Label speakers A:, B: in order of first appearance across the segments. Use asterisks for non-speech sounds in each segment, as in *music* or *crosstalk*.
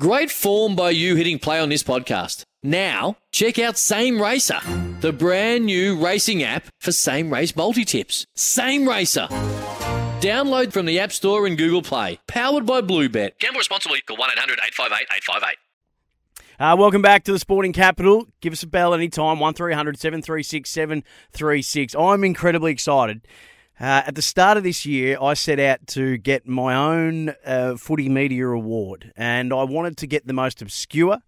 A: Great form by you hitting play on this podcast. Now, check out Same Racer, the brand new racing app for same race multi tips. Same Racer. Download from the App Store and Google Play. Powered by Bluebet. Gamble responsibly. Call 1 800 858 858.
B: Uh, welcome back to the Sporting Capital. Give us a bell anytime, 1300 736 736. I'm incredibly excited. Uh, at the start of this year, I set out to get my own uh, Footy Media Award, and I wanted to get the most obscure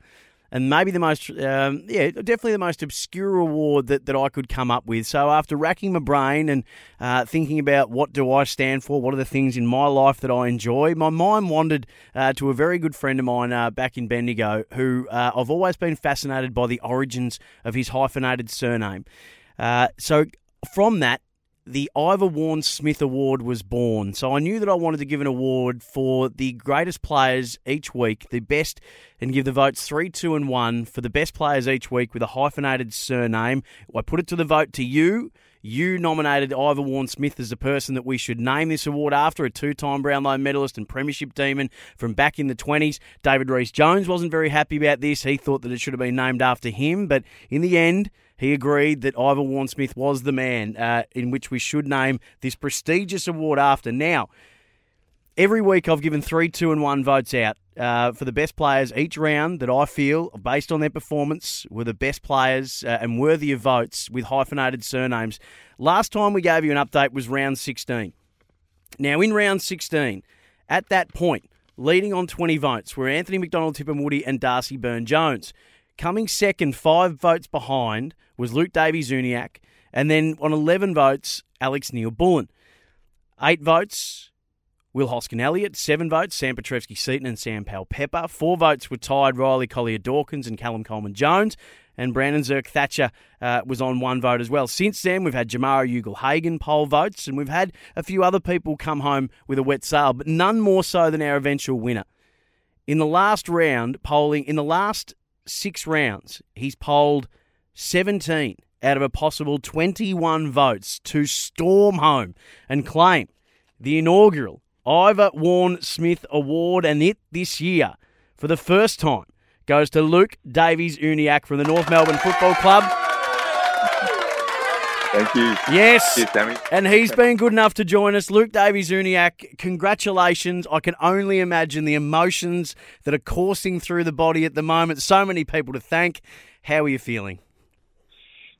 B: and maybe the most, um, yeah, definitely the most obscure award that, that I could come up with. So after racking my brain and uh, thinking about what do I stand for, what are the things in my life that I enjoy, my mind wandered uh, to a very good friend of mine uh, back in Bendigo, who uh, I've always been fascinated by the origins of his hyphenated surname. Uh, so from that, the Ivor Warne Smith Award was born. So I knew that I wanted to give an award for the greatest players each week, the best, and give the votes three, two, and one for the best players each week with a hyphenated surname. I put it to the vote to you. You nominated Ivor Warne Smith as the person that we should name this award after, a two time Brownlow medalist and Premiership demon from back in the 20s. David Rhys Jones wasn't very happy about this. He thought that it should have been named after him, but in the end, he agreed that Ivor Warne Smith was the man uh, in which we should name this prestigious award after. Now, every week I've given three, two, and one votes out uh, for the best players each round that I feel, based on their performance, were the best players uh, and worthy of votes with hyphenated surnames. Last time we gave you an update was round 16. Now, in round 16, at that point, leading on 20 votes were Anthony McDonald Tipungwuti and Darcy Byrne Jones. Coming second, five votes behind, was Luke Davies-Uniacke. And then on 11 votes, Alex Neil-Bullen. Eight votes, Will Hoskin Elliott. Seven votes, Sam Petrevski-Seton and Sam Powell-Pepper. Four votes were tied Riley Collier Dawkins and Callum Coleman Jones. And Brandon Zerk Thatcher uh, was on one vote as well. Since then, we've had Jamarra Ugle Hagan poll votes, and we've had a few other people come home with a wet sail, but none more so than our eventual winner. In the last round, polling, in the last six rounds, he's polled 17 out of a possible 21 votes to storm home and claim the inaugural Ivor Warne Smith Award. And it this year, for the first time, goes to Luke Davies-Uniacke from the North Melbourne Football Club.
C: Thank you.
B: Yes.
C: Cheers, Sammy.
B: And he's been good enough to join us. Luke Davies-Uniacke, congratulations. I can only imagine the emotions that are coursing through the body at the moment. So many people to thank. How are you feeling?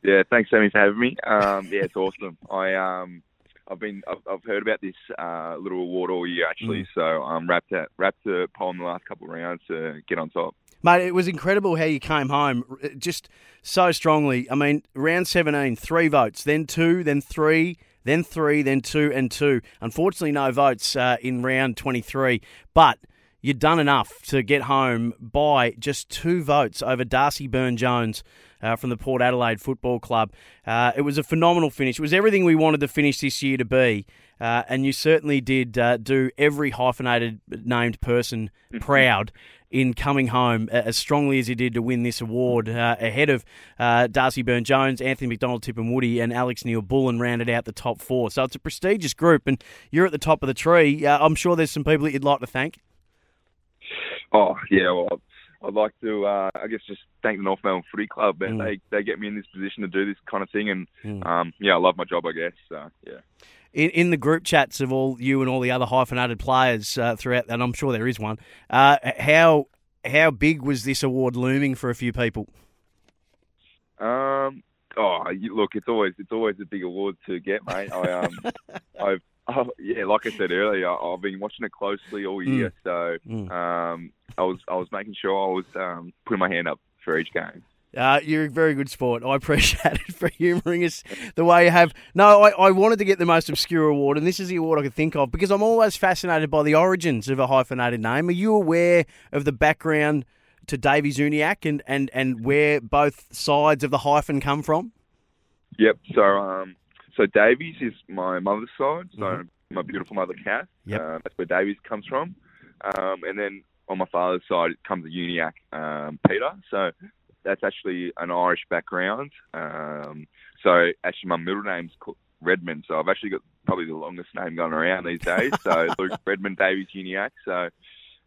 C: Yeah, thanks, Sammy, for having me. Um, yeah, it's awesome. *laughs* I um, I've been I've, I've heard about this uh, little award all year actually,
B: Mm.
C: so I'm wrapped at wrapped the poll in the last couple of rounds to get on top.
B: Mate, it was incredible how you came home uh, just so strongly. I mean, round 17, three votes, then two, then three, then three, then two, and two. Unfortunately, no votes uh, in round 23, but you'd done enough to get home by just two votes over Darcy Byrne Jones. Uh, from the Port Adelaide Football Club. Uh, it was a phenomenal finish. It was everything we wanted the finish this year to be. Uh, and you certainly did uh, do every hyphenated named person proud in coming home as strongly as he did to win this award uh, ahead of uh, Darcy Byrne Jones, Anthony McDonald Tipungwuti, and Woody, and Alex Neil Bullen rounded out the top four. So it's a prestigious group, and you're at the top of the tree. Uh, I'm sure there's some people that you'd like to thank.
C: Oh yeah, well, I'd like to uh, I guess just thank the North Melbourne Footy Club. and
B: Mm.
C: They they get me in this position to do this kind of thing, and
B: Mm.
C: um, yeah, I love my job. I guess so. Yeah.
B: In, in the group chats of all you and all the other hyphenated players uh, throughout, and I'm sure there is one. Uh, how how big was this award looming for a few people?
C: Um. Oh, you, look, it's always it's always a big award to get, mate. I um, *laughs* I've oh, yeah, like I said earlier, I've been watching it closely all year, so
B: Mm.
C: um, I was I was making sure I was um putting my hand up for each game.
B: Uh, you're a very good sport. I appreciate *laughs* it for humouring us the way you have. No, I, I wanted to get the most obscure award, and this is the award I could think of because I'm always fascinated by the origins of a hyphenated name. Are you aware of the background to Davies-Uniacke and, and, and where both sides of the hyphen come from?
C: Yep. So um, so Davies is my mother's side. So
B: Mhm.
C: my beautiful mother, Kath.
B: Yep.
C: Uh, that's where Davies comes from. Um, and then on my father's side it comes a Uniacke, um, Peter. So that's actually an Irish background. Um, so actually my middle name's Redmond. So I've actually got probably the longest name going around these *laughs* days. So Luke Redmond Davies Uniacke. So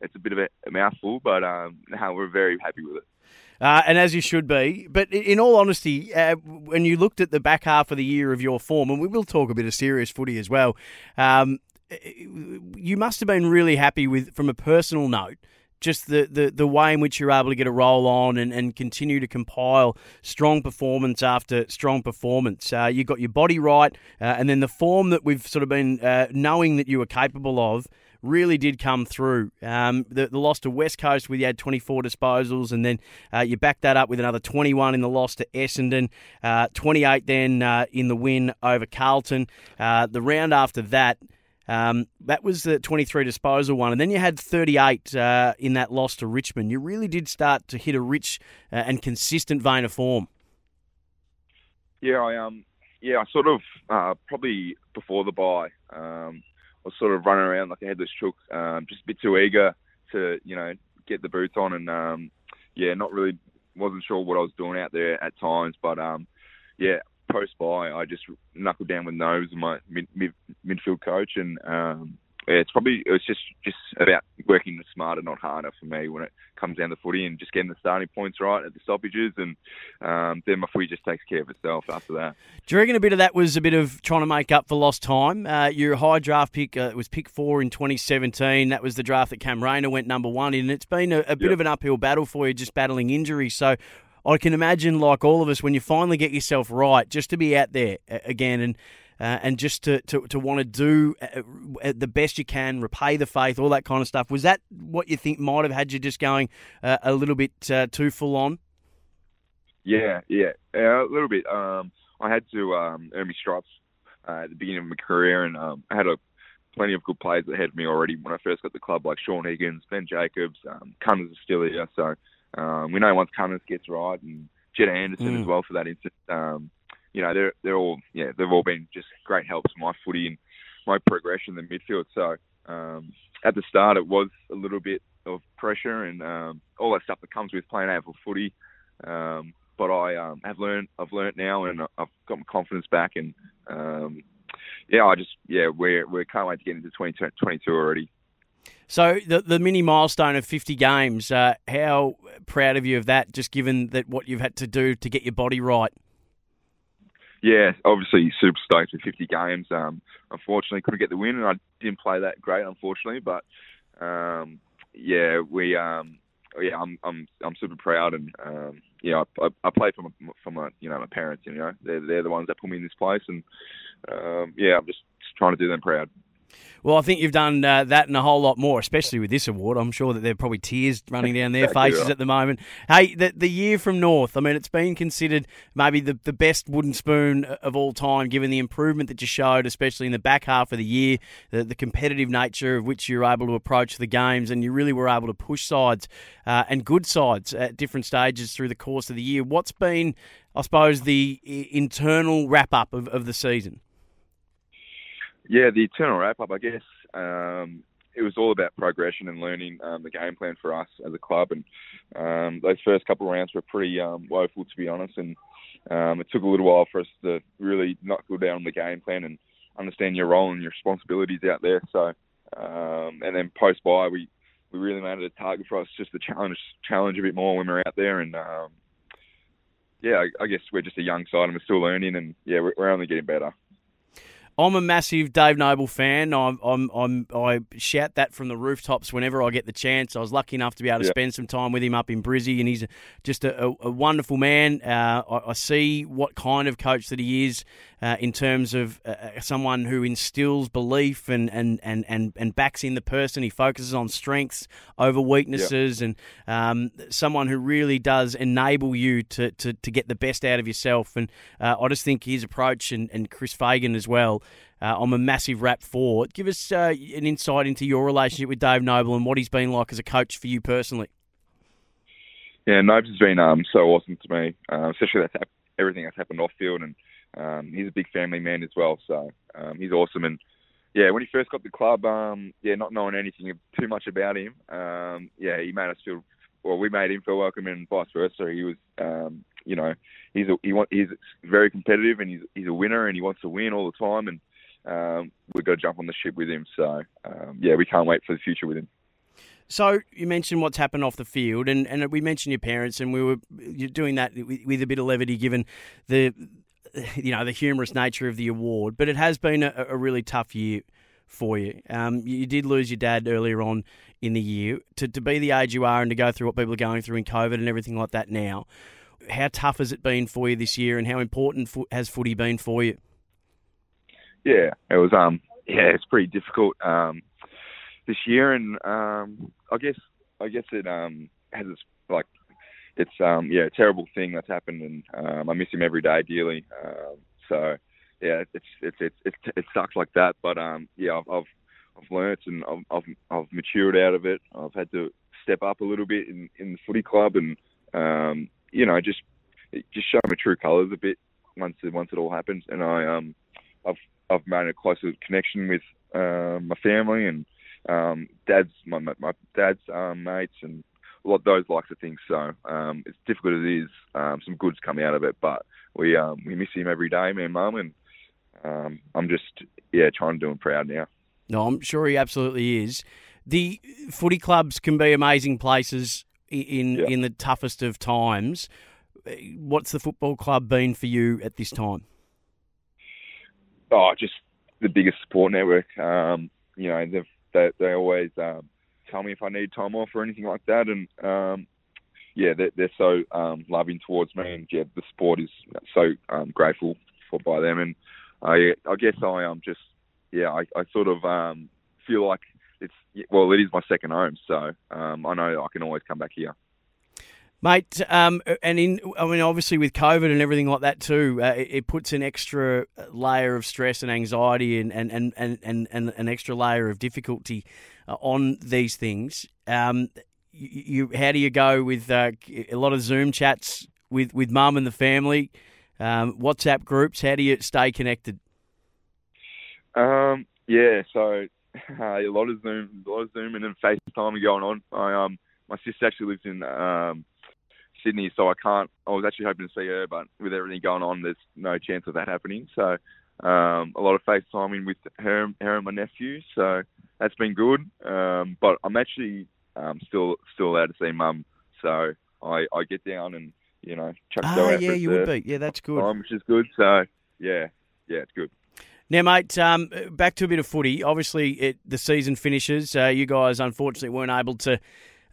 C: it's a bit of a, a mouthful, but um, no, we're very happy with it.
B: Uh, and as you should be. But in all honesty, uh, when you looked at the back half of the year of your form, and we will talk a bit of serious footy as well, um, you must have been really happy with, from a personal note, just the, the, the way in which you're able to get a roll on and, and continue to compile strong performance after strong performance. Uh, you got your body right, uh, and then the form that we've sort of been uh, knowing that you were capable of really did come through. Um, the, the, loss to West Coast, where you had 24 disposals, and then uh, you backed that up with another 21 in the loss to Essendon, uh, 28 then uh, in the win over Carlton. the round after that, um, that was the 23 disposal one. And then you had 38 uh, in that loss to Richmond. You really did start to hit a rich uh, and consistent vein of form.
C: Yeah, I um, yeah, I sort of uh, probably before the bye, um, was sort of running around like a headless chook, um, just a bit too eager to you know get the boots on, and um, yeah, not really wasn't sure what I was doing out there at times, but um, yeah, post bye, I just knuckled down with Nobes, my mid, mid, midfield coach, and um, it's probably it was just just about working smarter, not harder for me when it comes down to footy and just getting the starting points right at the stoppages, and um, then my footy just takes care of itself after that.
B: Do you reckon a bit of that was a bit of trying to make up for lost time? Uh, your high draft pick uh, was pick four in 2017. That was the draft that Cam Rayner went number one in. It's been a, a bit yep. of an uphill battle for you, just battling injuries. So I can imagine, like all of us, when you finally get yourself right, just to be out there again and. Uh, and just to, to, to want to do uh, uh, the best you can, repay the faith, all that kind of stuff. Was that what you think might have had you just going uh, a little bit uh, too full on?
C: Yeah, yeah, a little bit. Um, I had to um, earn my stripes uh, at the beginning of my career, and um, I had a plenty of good players ahead of me already when I first got the club, like Shaun Higgins, Ben Jacobs, um, Cummins is still here, so um, we know once Cummins gets right, and Jed Anderson mm. as well for that instance. Um, you know, they're they're all yeah they've all been just great helps my footy and my progression in the midfield. So um, at the start, it was a little bit of pressure and um, all that stuff that comes with playing AFL footy. Um, but I um, have learned I've learned now and I've got my confidence back and um, yeah I just yeah we're we can't wait to get into 2022 already.
B: So the the mini milestone of 50 games, uh, how proud of you of that? Just given that what you've had to do to get your body right.
C: Yeah, obviously super stoked with 50 games. Um, unfortunately, couldn't get the win, and I didn't play that great, unfortunately. But um, yeah, we um, yeah, I'm I'm I'm super proud, and um, yeah, I, I play for my, for my you know my parents. You know, they're they're the ones that put me in this place, and um, yeah, I'm just, just trying to do them proud.
B: Well, I think you've done uh, that and a whole lot more, especially with this award. I'm sure that there are probably tears running down their *laughs* faces at the moment. Hey, the, the year from North, I mean, it's been considered maybe the, the best wooden spoon of all time, given the improvement that you showed, especially in the back half of the year, the, the competitive nature of which you were able to approach the games, and you really were able to push sides uh, and good sides at different stages through the course of the year. What's been, I suppose, the internal wrap up of, of the season?
C: Yeah, the eternal wrap up, I guess. Um, it was all about progression and learning um, the game plan for us as a club. And um, those first couple of rounds were pretty um, woeful, to be honest. And um, it took a little while for us to really knuckle down on the game plan and understand your role and your responsibilities out there. So, um, and then post bye, we we really made it a target for us just to challenge challenge a bit more when we're out there. And um, yeah, I, I guess we're just a young side and we're still learning. And yeah, we're, we're only getting better.
B: I'm a massive Dave Noble fan. I'm, I'm, I'm, i shout that from the rooftops whenever I get the chance. I was lucky enough to be able to spend some time with him up in Brizzy, and he's just a, a wonderful man. Uh, I, I, see what kind of coach that he is uh, in terms of uh, uh, someone who instills belief and, and, and, and, and backs in the person. He focuses on strengths over weaknesses, and um, someone who really does enable you to, to, to get the best out of yourself. And uh, I just think his approach and, and Chris Fagan as well uh, I'm a massive rap for. Give us uh, an insight into your relationship with Dave Noble and what he's been like as a coach for you personally.
C: Yeah, Nobes has been um, so awesome to me, uh, especially that's everything that's happened off field, and um, he's a big family man as well. So um, he's awesome, and yeah, when he first got the club, um, yeah, not knowing anything too much about him, um, yeah, he made us feel, well, we made him feel welcome, and vice versa. He was, um, you know, he's a, he want, he's very competitive, and he's he's a winner, and he wants to win all the time, and um, we've got to jump on the ship with him. So, um, yeah, we can't wait for the future with him.
B: So you mentioned what's happened off the field, and, and we mentioned your parents, and we were doing that with a bit of levity, given the you know the humorous nature of the award. But it has been a, a really tough year for you. Um, you did lose your dad earlier on in the year. To to be the age you are, and to go through what people are going through in COVID and everything like that now, how tough has it been for you this year, and how important has footy been for you?
C: Yeah, it was. Um, yeah, it's pretty difficult. Um, this year, and um, I guess I guess it um, has its like it's um, yeah a terrible thing that's happened, and um, I miss him every day dearly. Um, so yeah, it's it's it's it's it sucks like that, but um, yeah, I've I've, I've learnt and I've, I've I've matured out of it. I've had to step up a little bit in in the footy club, and um, you know just just show my true colours a bit once it, once it all happens, and I um I've I've made a closer connection with uh, my family and um, dad's my my dad's um, mates and a lot those likes of things. So um, it's difficult as it is. Um, some good's come out of it, but we um, we miss him every day, me and mum, and um, I'm just yeah trying to do him proud now.
B: No, I'm sure he absolutely is. The footy clubs can be amazing places in
C: Yeah.
B: in the toughest of times. What's the football club been for you at this time?
C: Oh, just the biggest support network. Um, you know, they've, they they always um, tell me if I need time off or anything like that, and um, yeah, they're, they're so um, loving towards me, and yeah, the support is so um, grateful for by them, and I I guess I am um, just yeah, I, I sort of um, feel like it's well, it is my second home, so um, I know I can always come back here.
B: Mate, um, and in, I mean, obviously with COVID and everything like that too, uh, it, it, puts an extra layer of stress and anxiety and, and, and, and, and, and an extra layer of difficulty uh, on these things. Um, you, how do you go with uh, a lot of Zoom chats with, with mum and the family, um, WhatsApp groups? How do you stay connected?
C: Um, yeah, so *laughs* a lot of Zoom, a lot of Zoom and then FaceTime going on. I um, my sister actually lives in um, Sydney, so I can't. I was actually hoping to see her, but with everything going on, there's no chance of that happening. So um, a lot of FaceTiming with her, her and my nephew. So that's been good. Um, but I'm actually um, still still allowed to see mum. So I, I get down and you know chuck
B: ah, yeah, you would be. Yeah, that's good.
C: Time, which is good. So yeah, yeah, it's good.
B: Now, mate, um, back to a bit of footy. Obviously, it, the season finishes. Uh, you guys, unfortunately, weren't able to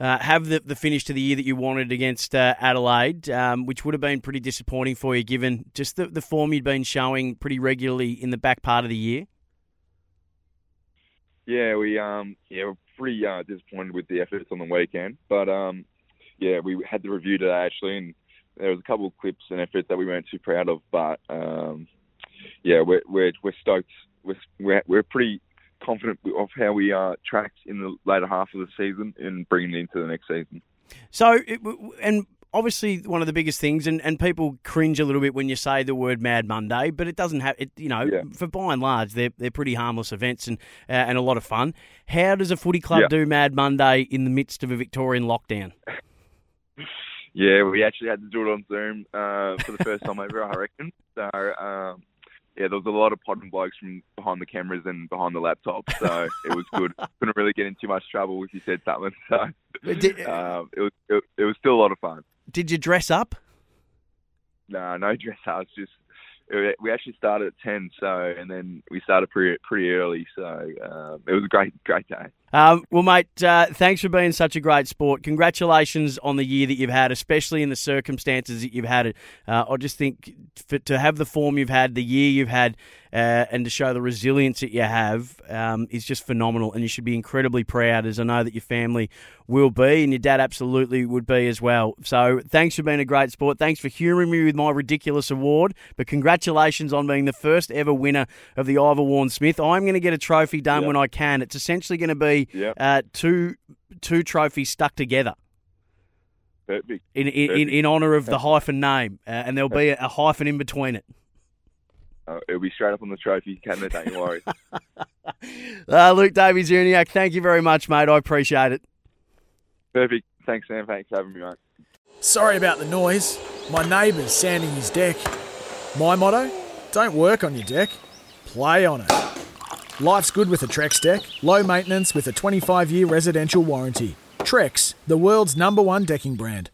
B: uh, have the, the finish to the year that you wanted against uh, Adelaide, um, which would have been pretty disappointing for you given just the, the form you'd been showing pretty regularly in the back part of the year?
C: Yeah, we um yeah we're pretty uh, disappointed with the efforts on the weekend, but um yeah we had the review today actually, and there was a couple of clips and efforts that we weren't too proud of, but um yeah we're we're we're stoked. We're we're, we're pretty confident of how we are tracked in the later half of the season and bringing it into the next season.
B: So, and obviously one of the biggest things, and, and people cringe a little bit when you say the word Mad Monday, but it doesn't have it. You know,
C: yeah.
B: for by and large, they're they're pretty harmless events and uh, and a lot of fun. How does a footy club
C: yeah.
B: do Mad Monday in the midst of a Victorian lockdown? *laughs*
C: yeah, we actually had to do it on Zoom uh, for the first time *laughs* ever, I reckon. So. Um, yeah, there was a lot of pod and blokes from behind the cameras and behind the laptop, so it was good. *laughs* Couldn't really get in too much trouble if you said something. So did, um, it was it, it, was still a lot of fun.
B: Did you dress up?
C: No, no dress up. Just we actually started at ten, so and then we started pretty pretty early, so um, it was a great great day.
B: Um, well, mate, uh, thanks for being such a great sport. Congratulations on the year that you've had, especially in the circumstances that you've had it. Uh, I just think for, to have the form you've had, the year you've had, uh, and to show the resilience that you have um, is just phenomenal. And you should be incredibly proud, as I know that your family will be, and your dad absolutely would be as well. So thanks for being a great sport. Thanks for humouring me with my ridiculous award. But congratulations on being the first ever winner of the Ivor Warne Smith. I'm going to get a trophy done
C: Yep.
B: when I can. It's essentially going to be
C: Yep.
B: uh, two two trophies stuck together
C: Perfect.
B: in in, in, in honour of the hyphen name, uh, and there'll be a, a hyphen in between it.
C: Uh, it'll be straight up on the trophy cabinet. Don't you worry. *laughs*
B: Uh, Luke Davies Uniacke, thank you very much, mate. I appreciate it.
C: Perfect. Thanks, Sam. Thanks for having me, mate.
D: Sorry about the noise. My neighbour's sanding his deck. My motto? Don't work on your deck, play on it. Life's good with a Trex deck, low maintenance with a 25 year residential warranty. Trex, the world's number one decking brand.